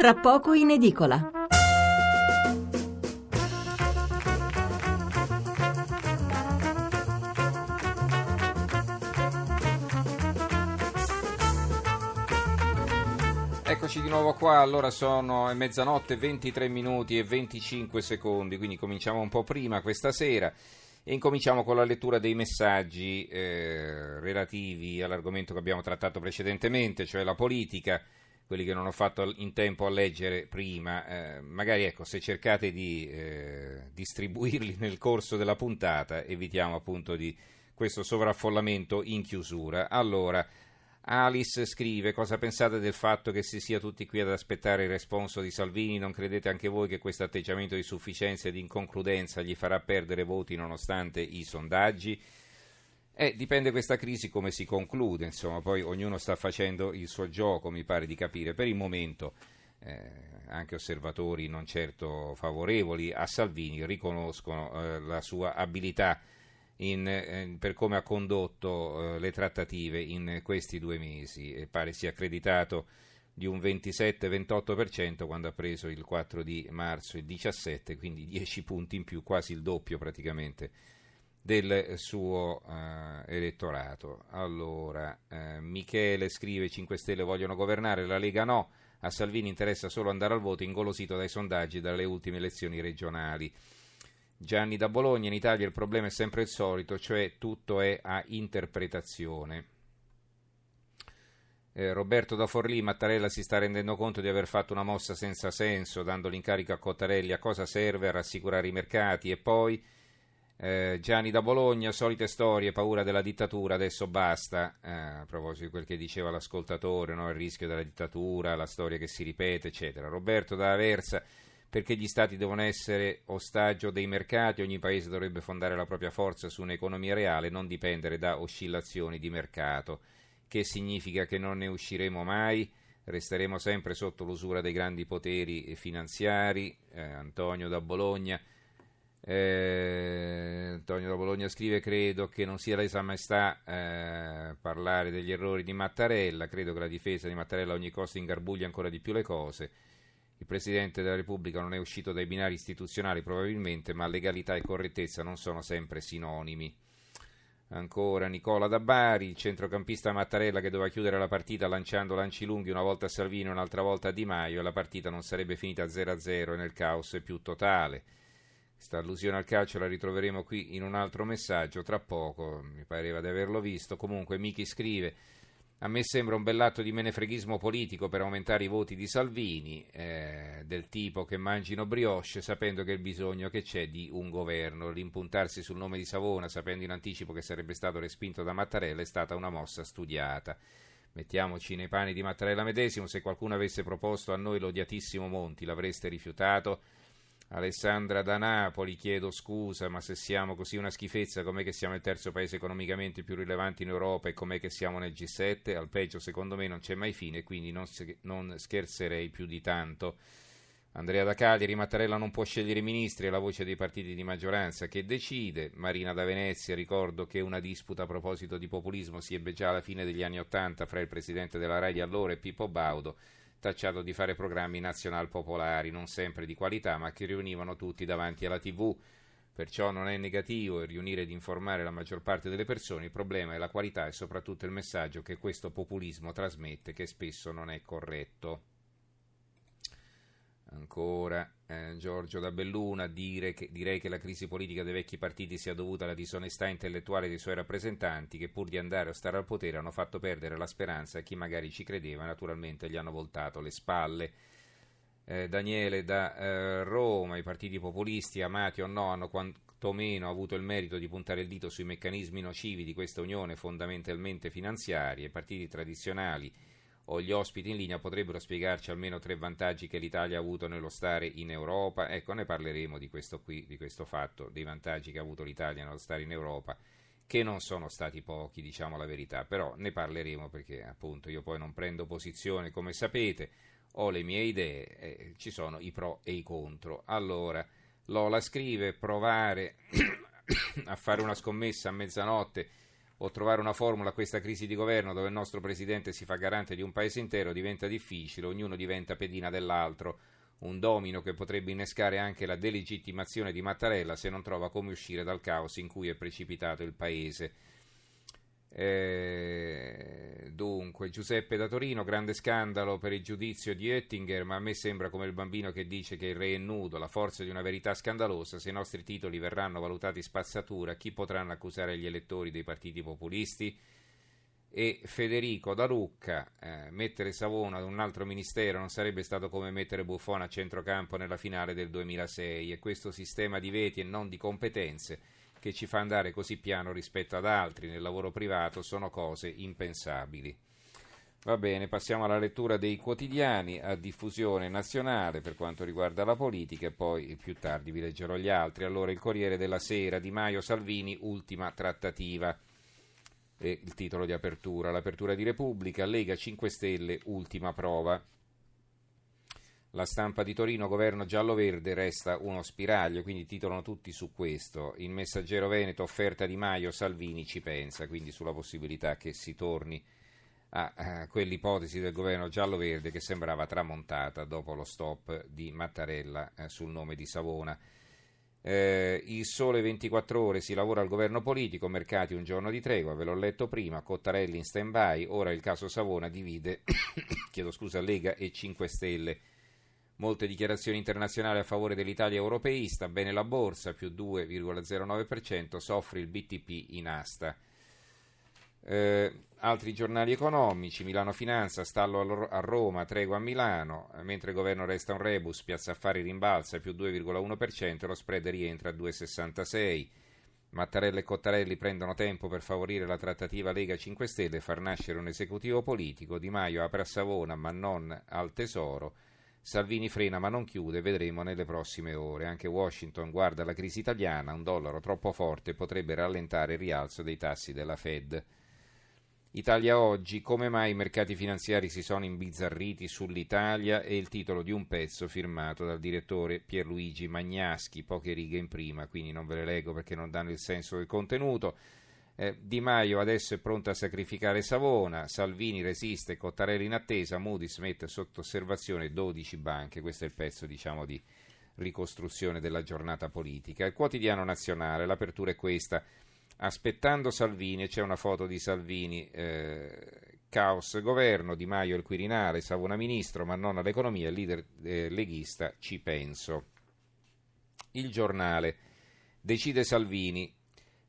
tra poco in edicola. Eccoci di nuovo qua, allora sono mezzanotte 23 minuti e 25 secondi, quindi cominciamo un po' prima questa sera e incominciamo con la lettura dei messaggi eh, relativi all'argomento che abbiamo trattato precedentemente, cioè la politica, quelli che non ho fatto in tempo a leggere prima, eh, magari ecco se cercate di eh, distribuirli nel corso della puntata evitiamo appunto di questo sovraffollamento in chiusura. Allora, Alice scrive: Cosa pensate del fatto che si sia tutti qui ad aspettare il responso di Salvini? Non credete anche voi che questo atteggiamento di sufficienza e di inconcludenza gli farà perdere voti nonostante i sondaggi? Eh, dipende questa crisi come si conclude, insomma, poi ognuno sta facendo il suo gioco, mi pare di capire. Per il momento eh, anche osservatori non certo favorevoli a Salvini riconoscono eh, la sua abilità in, eh, per come ha condotto eh, le trattative in questi due mesi e pare sia accreditato di un 27-28% quando ha preso il 4 di marzo il 17, quindi 10 punti in più, quasi il doppio praticamente del suo eh, elettorato. Allora, eh, Michele scrive 5 Stelle vogliono governare, la Lega no, a Salvini interessa solo andare al voto ingolosito dai sondaggi e dalle ultime elezioni regionali. Gianni da Bologna, in Italia il problema è sempre il solito, cioè tutto è a interpretazione. Eh, Roberto da Forlì, Mattarella si sta rendendo conto di aver fatto una mossa senza senso, dando l'incarico a Cottarelli a cosa serve a rassicurare i mercati e poi eh, Gianni da Bologna, solite storie, paura della dittatura, adesso basta, eh, a proposito di quel che diceva l'ascoltatore, no? il rischio della dittatura, la storia che si ripete, eccetera. Roberto da Aversa, perché gli stati devono essere ostaggio dei mercati, ogni paese dovrebbe fondare la propria forza su un'economia reale non dipendere da oscillazioni di mercato. Che significa che non ne usciremo mai? Resteremo sempre sotto l'usura dei grandi poteri finanziari. Eh, Antonio da Bologna. Eh, Antonio da Bologna scrive: Credo che non sia lesa maestà eh, parlare degli errori di Mattarella. Credo che la difesa di Mattarella a ogni costo ingarbugli ancora di più le cose. Il Presidente della Repubblica non è uscito dai binari istituzionali probabilmente, ma legalità e correttezza non sono sempre sinonimi. Ancora Nicola da Bari, il centrocampista Mattarella che doveva chiudere la partita lanciando lanci lunghi una volta a Salvini e un'altra volta a Di Maio e la partita non sarebbe finita 0-0 e nel caos più totale. Questa allusione al calcio la ritroveremo qui in un altro messaggio tra poco, mi pareva di averlo visto. Comunque Miki scrive a me sembra un bell'atto di menefreghismo politico per aumentare i voti di Salvini, eh, del tipo che mangino brioche sapendo che il bisogno che c'è di un governo. L'impuntarsi sul nome di Savona sapendo in anticipo che sarebbe stato respinto da Mattarella è stata una mossa studiata. Mettiamoci nei panni di Mattarella medesimo, se qualcuno avesse proposto a noi l'odiatissimo Monti l'avreste rifiutato? Alessandra da Napoli, chiedo scusa, ma se siamo così una schifezza, com'è che siamo il terzo paese economicamente più rilevante in Europa e com'è che siamo nel G7? Al peggio, secondo me, non c'è mai fine, quindi non, non scherzerei più di tanto. Andrea da Cagliari, Mattarella non può scegliere i ministri, è la voce dei partiti di maggioranza che decide. Marina da Venezia, ricordo che una disputa a proposito di populismo si ebbe già alla fine degli anni Ottanta fra il presidente della RAI di allora e Pippo Baudo tacciato di fare programmi nazional popolari, non sempre di qualità, ma che riunivano tutti davanti alla TV. Perciò non è negativo riunire ed informare la maggior parte delle persone, il problema è la qualità e soprattutto il messaggio che questo populismo trasmette, che spesso non è corretto. Ancora eh, Giorgio da Belluna, dire che, direi che la crisi politica dei vecchi partiti sia dovuta alla disonestà intellettuale dei suoi rappresentanti che pur di andare o stare al potere hanno fatto perdere la speranza a chi magari ci credeva naturalmente gli hanno voltato le spalle. Eh, Daniele da eh, Roma, i partiti populisti, amati o no, hanno quantomeno avuto il merito di puntare il dito sui meccanismi nocivi di questa unione fondamentalmente finanziaria, i partiti tradizionali o gli ospiti in linea potrebbero spiegarci almeno tre vantaggi che l'Italia ha avuto nello stare in Europa. Ecco, ne parleremo di questo qui, di questo fatto, dei vantaggi che ha avuto l'Italia nello stare in Europa, che non sono stati pochi, diciamo la verità, però ne parleremo perché appunto io poi non prendo posizione, come sapete, ho le mie idee, eh, ci sono i pro e i contro. Allora, Lola scrive provare a fare una scommessa a mezzanotte o trovare una formula a questa crisi di governo dove il nostro presidente si fa garante di un paese intero diventa difficile, ognuno diventa pedina dell'altro, un domino che potrebbe innescare anche la delegittimazione di Mattarella se non trova come uscire dal caos in cui è precipitato il paese. Eh, dunque, Giuseppe da Torino, grande scandalo per il giudizio di Oettinger, ma a me sembra come il bambino che dice che il re è nudo, la forza di una verità scandalosa, se i nostri titoli verranno valutati spazzatura, chi potranno accusare gli elettori dei partiti populisti? E Federico da Lucca, eh, mettere Savona ad un altro ministero non sarebbe stato come mettere Buffone a centrocampo nella finale del 2006 e questo sistema di veti e non di competenze che ci fa andare così piano rispetto ad altri nel lavoro privato sono cose impensabili. Va bene, passiamo alla lettura dei quotidiani a diffusione nazionale per quanto riguarda la politica e poi più tardi vi leggerò gli altri. Allora il Corriere della Sera, Di Maio Salvini, ultima trattativa. E il titolo di apertura, l'apertura di Repubblica, Lega 5 Stelle, ultima prova. La stampa di Torino, governo giallo-verde, resta uno spiraglio, quindi titolano tutti su questo. Il messaggero Veneto, offerta di Maio, Salvini ci pensa, quindi sulla possibilità che si torni a, a quell'ipotesi del governo giallo-verde che sembrava tramontata dopo lo stop di Mattarella eh, sul nome di Savona. Eh, il sole 24 ore si lavora al governo politico, mercati un giorno di tregua, ve l'ho letto prima, Cottarelli in stand by, ora il caso Savona divide, chiedo scusa, Lega e 5 Stelle. Molte dichiarazioni internazionali a favore dell'Italia europeista, bene la borsa, più 2,09%, soffre il BTP in asta. Eh, altri giornali economici, Milano Finanza, stallo a Roma, tregua a Milano, mentre il governo resta un rebus, Piazza Affari rimbalza più 2,1%, lo spread rientra a 2,66%. Mattarella e Cottarelli prendono tempo per favorire la trattativa Lega 5 Stelle e far nascere un esecutivo politico. Di Maio apre a Savona ma non al Tesoro. Salvini frena ma non chiude, vedremo nelle prossime ore. Anche Washington guarda la crisi italiana, un dollaro troppo forte potrebbe rallentare il rialzo dei tassi della Fed. Italia oggi, come mai i mercati finanziari si sono imbizzarriti sull'Italia è il titolo di un pezzo firmato dal direttore Pierluigi Magnaschi, poche righe in prima, quindi non ve le leggo perché non danno il senso del contenuto. Eh, di Maio adesso è pronto a sacrificare Savona, Salvini resiste, Cottarelli in attesa, Moody's mette sotto osservazione 12 banche, questo è il pezzo diciamo di ricostruzione della giornata politica. Il quotidiano nazionale, l'apertura è questa, aspettando Salvini, c'è una foto di Salvini, eh, caos governo, Di Maio il Quirinale, Savona ministro, ma non all'economia, il leader eh, leghista ci penso. Il giornale, decide Salvini,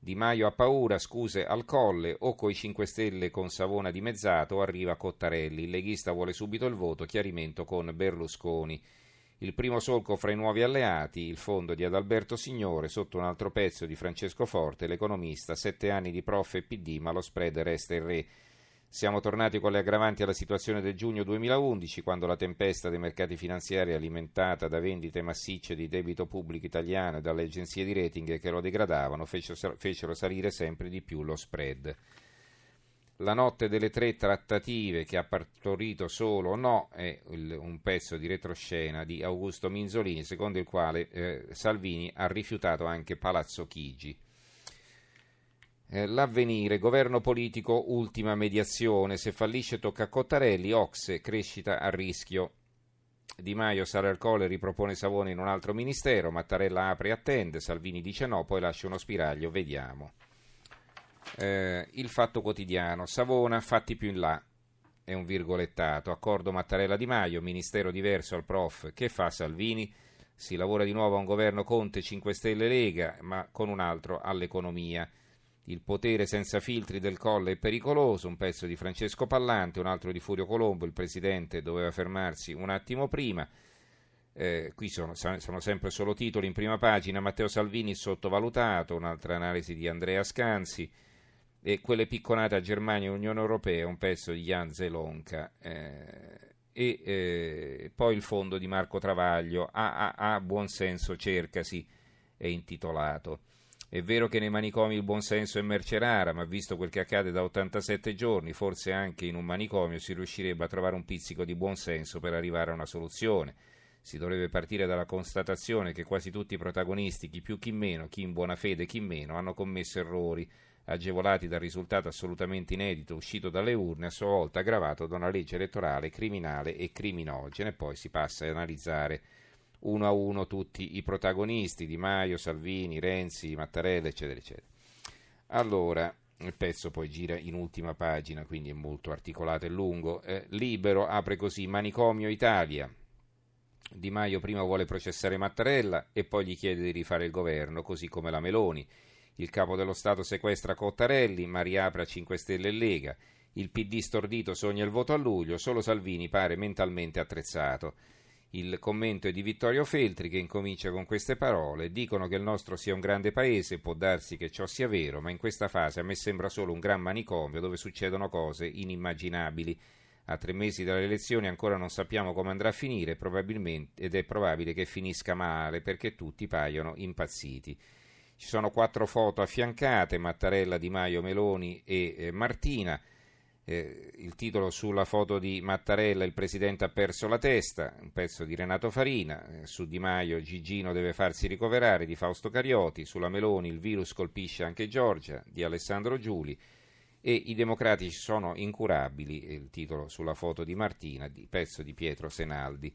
di Maio ha paura, scuse al colle, o coi 5 Stelle con Savona dimezzato, arriva Cottarelli. Il leghista vuole subito il voto, chiarimento con Berlusconi. Il primo solco fra i nuovi alleati, il fondo di Adalberto Signore, sotto un altro pezzo di Francesco Forte, l'economista, sette anni di prof e PD, ma lo spread resta il re. Siamo tornati con le aggravanti alla situazione del giugno 2011, quando la tempesta dei mercati finanziari, alimentata da vendite massicce di debito pubblico italiano e dalle agenzie di rating che lo degradavano, fecero salire sempre di più lo spread. La notte delle tre trattative che ha partorito solo o no è un pezzo di retroscena di Augusto Minzolini, secondo il quale eh, Salvini ha rifiutato anche Palazzo Chigi. Eh, l'avvenire, governo politico, ultima mediazione. Se fallisce tocca a Cottarelli, Oxe, crescita a rischio. Di Maio sale al colle ripropone Savone in un altro ministero. Mattarella apre e attende. Salvini dice no, poi lascia uno spiraglio. Vediamo. Eh, il fatto quotidiano. Savona, fatti più in là. È un virgolettato. Accordo Mattarella Di Maio, ministero diverso al prof. Che fa Salvini? Si lavora di nuovo a un governo Conte 5 Stelle Lega, ma con un altro all'economia. Il potere senza filtri del Colle è pericoloso, un pezzo di Francesco Pallante, un altro di Furio Colombo, il presidente doveva fermarsi un attimo prima. Eh, qui sono, sono, sempre solo titoli in prima pagina, Matteo Salvini sottovalutato, un'altra analisi di Andrea Scanzi e quelle picconate a Germania e Unione Europea, un pezzo di Jan Zelonka eh, e eh, poi il fondo di Marco Travaglio, AAA Buonsenso cercasi, è intitolato. È vero che nei manicomi il buonsenso è merce rara, ma visto quel che accade da 87 giorni, forse anche in un manicomio si riuscirebbe a trovare un pizzico di buonsenso per arrivare a una soluzione. Si dovrebbe partire dalla constatazione che quasi tutti i protagonisti, chi più chi meno, chi in buona fede chi meno, hanno commesso errori, agevolati dal risultato assolutamente inedito uscito dalle urne, a sua volta aggravato da una legge elettorale criminale e criminogena. E poi si passa ad analizzare uno a uno tutti i protagonisti, Di Maio, Salvini, Renzi, Mattarella, eccetera, eccetera. Allora, il pezzo poi gira in ultima pagina, quindi è molto articolato e lungo. Eh, libero apre così Manicomio Italia. Di Maio prima vuole processare Mattarella e poi gli chiede di rifare il governo, così come la Meloni. Il capo dello Stato sequestra Cottarelli, ma riapre a 5 Stelle e Lega. Il PD stordito sogna il voto a luglio, solo Salvini pare mentalmente attrezzato. Il commento è di Vittorio Feltri che incomincia con queste parole. Dicono che il nostro sia un grande paese, può darsi che ciò sia vero, ma in questa fase a me sembra solo un gran manicomio dove succedono cose inimmaginabili. A tre mesi dalle elezioni ancora non sappiamo come andrà a finire ed è probabile che finisca male perché tutti paiono impazziti. Ci sono quattro foto affiancate, Mattarella, Di Maio, Meloni e eh, Martina. Eh, il titolo sulla foto di Mattarella, il presidente ha perso la testa, un pezzo di Renato Farina, eh, su Di Maio Gigino deve farsi ricoverare di Fausto Carioti, sulla Meloni il virus colpisce anche Giorgia di Alessandro Giuli e i democratici sono incurabili, il titolo sulla foto di Martina, di pezzo di Pietro Senaldi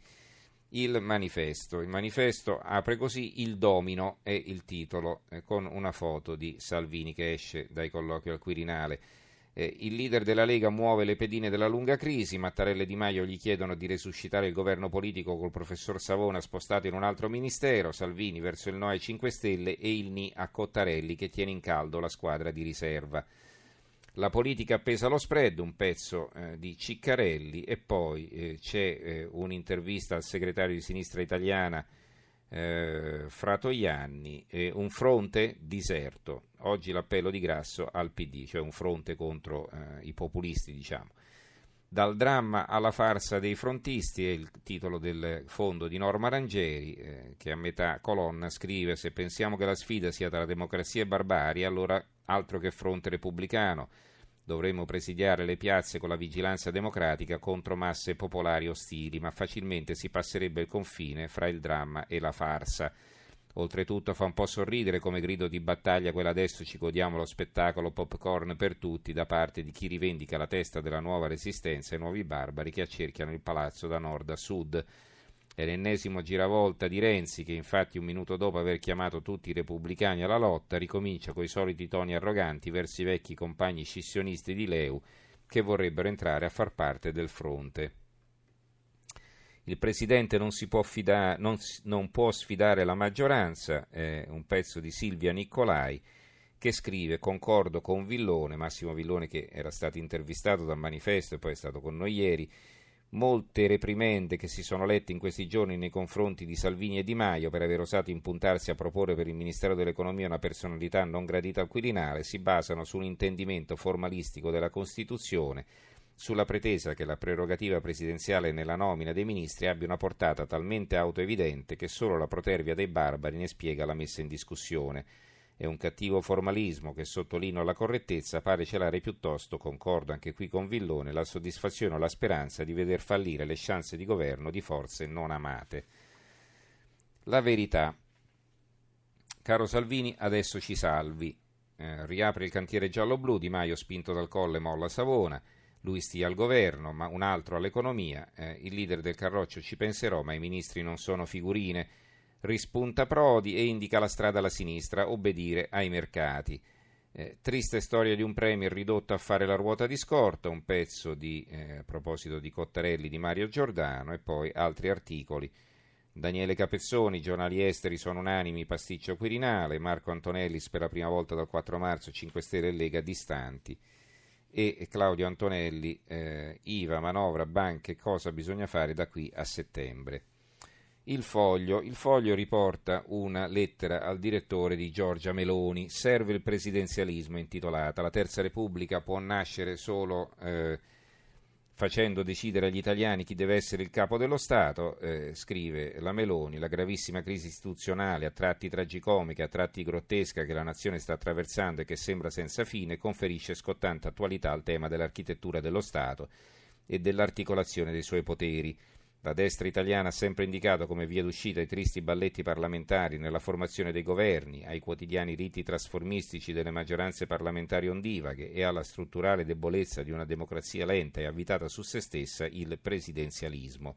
il manifesto. Il manifesto apre così il domino è il titolo eh, con una foto di Salvini che esce dai colloqui al Quirinale. Eh, il leader della Lega muove le pedine della lunga crisi, Mattarella e Di Maio gli chiedono di resuscitare il governo politico col professor Savona spostato in un altro ministero, Salvini verso il no ai 5 Stelle e il ni a Cottarelli che tiene in caldo la squadra di riserva. La politica appesa allo spread, un pezzo eh, di Ciccarelli e poi eh, c'è eh, un'intervista al segretario di sinistra italiana eh, Fratoianni, un fronte diserto. Oggi l'appello di Grasso al PD, cioè un fronte contro eh, i populisti, diciamo. Dal dramma alla farsa dei frontisti è il titolo del fondo di Norma Rangeri, eh, che a metà colonna scrive: Se pensiamo che la sfida sia tra democrazia e barbarie, allora altro che fronte repubblicano. Dovremmo presidiare le piazze con la vigilanza democratica contro masse popolari ostili, ma facilmente si passerebbe il confine fra il dramma e la farsa. Oltretutto fa un po' sorridere come grido di battaglia quella adesso ci godiamo lo spettacolo popcorn per tutti da parte di chi rivendica la testa della nuova resistenza e nuovi barbari che accerchiano il palazzo da nord a sud. È l'ennesimo giravolta di Renzi che infatti un minuto dopo aver chiamato tutti i repubblicani alla lotta ricomincia coi soliti toni arroganti verso i vecchi compagni scissionisti di Leu che vorrebbero entrare a far parte del fronte. Il Presidente non, può, fida- non, non può sfidare la maggioranza, è un pezzo di Silvia Nicolai che scrive concordo con Villone, Massimo Villone che era stato intervistato dal manifesto e poi è stato con noi ieri, molte reprimende che si sono lette in questi giorni nei confronti di Salvini e Di Maio per aver osato impuntarsi a proporre per il Ministero dell'Economia una personalità non gradita al Quirinale si basano su un intendimento formalistico della Costituzione, sulla pretesa che la prerogativa presidenziale nella nomina dei ministri abbia una portata talmente autoevidente che solo la protervia dei barbari ne spiega la messa in discussione è un cattivo formalismo che sottolineo la correttezza pare celare piuttosto, concordo anche qui con Villone, la soddisfazione o la speranza di veder fallire le chance di governo di forze non amate. La verità. Caro Salvini, adesso ci salvi. Eh, riapre il cantiere giallo-blu, Di Maio spinto dal colle molla Savona, lui stia al governo, ma un altro all'economia. Eh, il leader del Carroccio ci penserò, ma i ministri non sono figurine rispunta Prodi e indica la strada alla sinistra, obbedire ai mercati. Eh, triste storia di un Premier ridotto a fare la ruota di scorta, un pezzo di, eh, a proposito di Cottarelli di Mario Giordano e poi altri articoli. Daniele Capezzoni, giornali esteri sono unanimi, pasticcio Quirinale, Marco Antonellis per la prima volta dal 4 marzo, 5 Stelle e Lega distanti e Claudio Antonelli, eh, IVA, manovra, banche, cosa bisogna fare da qui a settembre. Il foglio. il foglio. riporta una lettera al direttore di Giorgia Meloni. Serve il presidenzialismo intitolata. La Terza Repubblica può nascere solo eh, facendo decidere agli italiani chi deve essere il capo dello Stato, eh, scrive la Meloni. La gravissima crisi istituzionale, a tratti tragicomica, a tratti grottesca che la nazione sta attraversando e che sembra senza fine, conferisce scottante attualità al tema dell'architettura dello Stato e dell'articolazione dei suoi poteri La destra italiana ha sempre indicato come via d'uscita i tristi balletti parlamentari nella formazione dei governi, ai quotidiani riti trasformistici delle maggioranze parlamentari ondivaghe e alla strutturale debolezza di una democrazia lenta e avvitata su se stessa il presidenzialismo.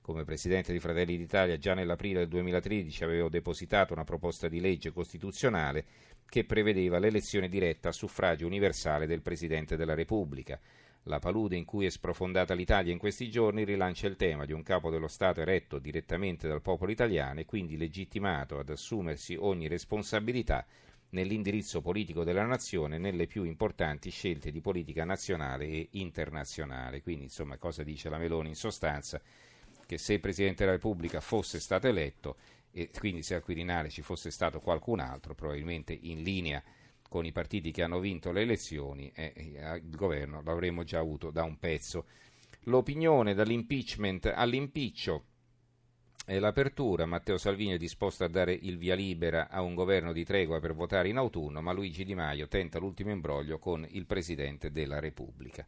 Come Presidente di Fratelli d'Italia già nell'aprile del 2013 avevo depositato una proposta di legge costituzionale che prevedeva l'elezione diretta a suffragio universale del Presidente della Repubblica. La palude in cui è sprofondata l'Italia in questi giorni rilancia il tema di un capo dello Stato eretto direttamente dal popolo italiano e quindi legittimato ad assumersi ogni responsabilità nell'indirizzo politico della nazione nelle più importanti scelte di politica nazionale e internazionale. Quindi, insomma, cosa dice la Meloni in sostanza? Che se il Presidente della Repubblica fosse stato eletto e quindi se al Quirinale ci fosse stato qualcun altro, probabilmente in linea con i partiti che hanno vinto le elezioni, eh, il governo l'avremmo già avuto da un pezzo. L'opinione dall'impeachment all'impiccio è l'apertura. Matteo Salvini è disposto a dare il via libera a un governo di tregua per votare in autunno, ma Luigi Di Maio tenta l'ultimo imbroglio con il Presidente della Repubblica.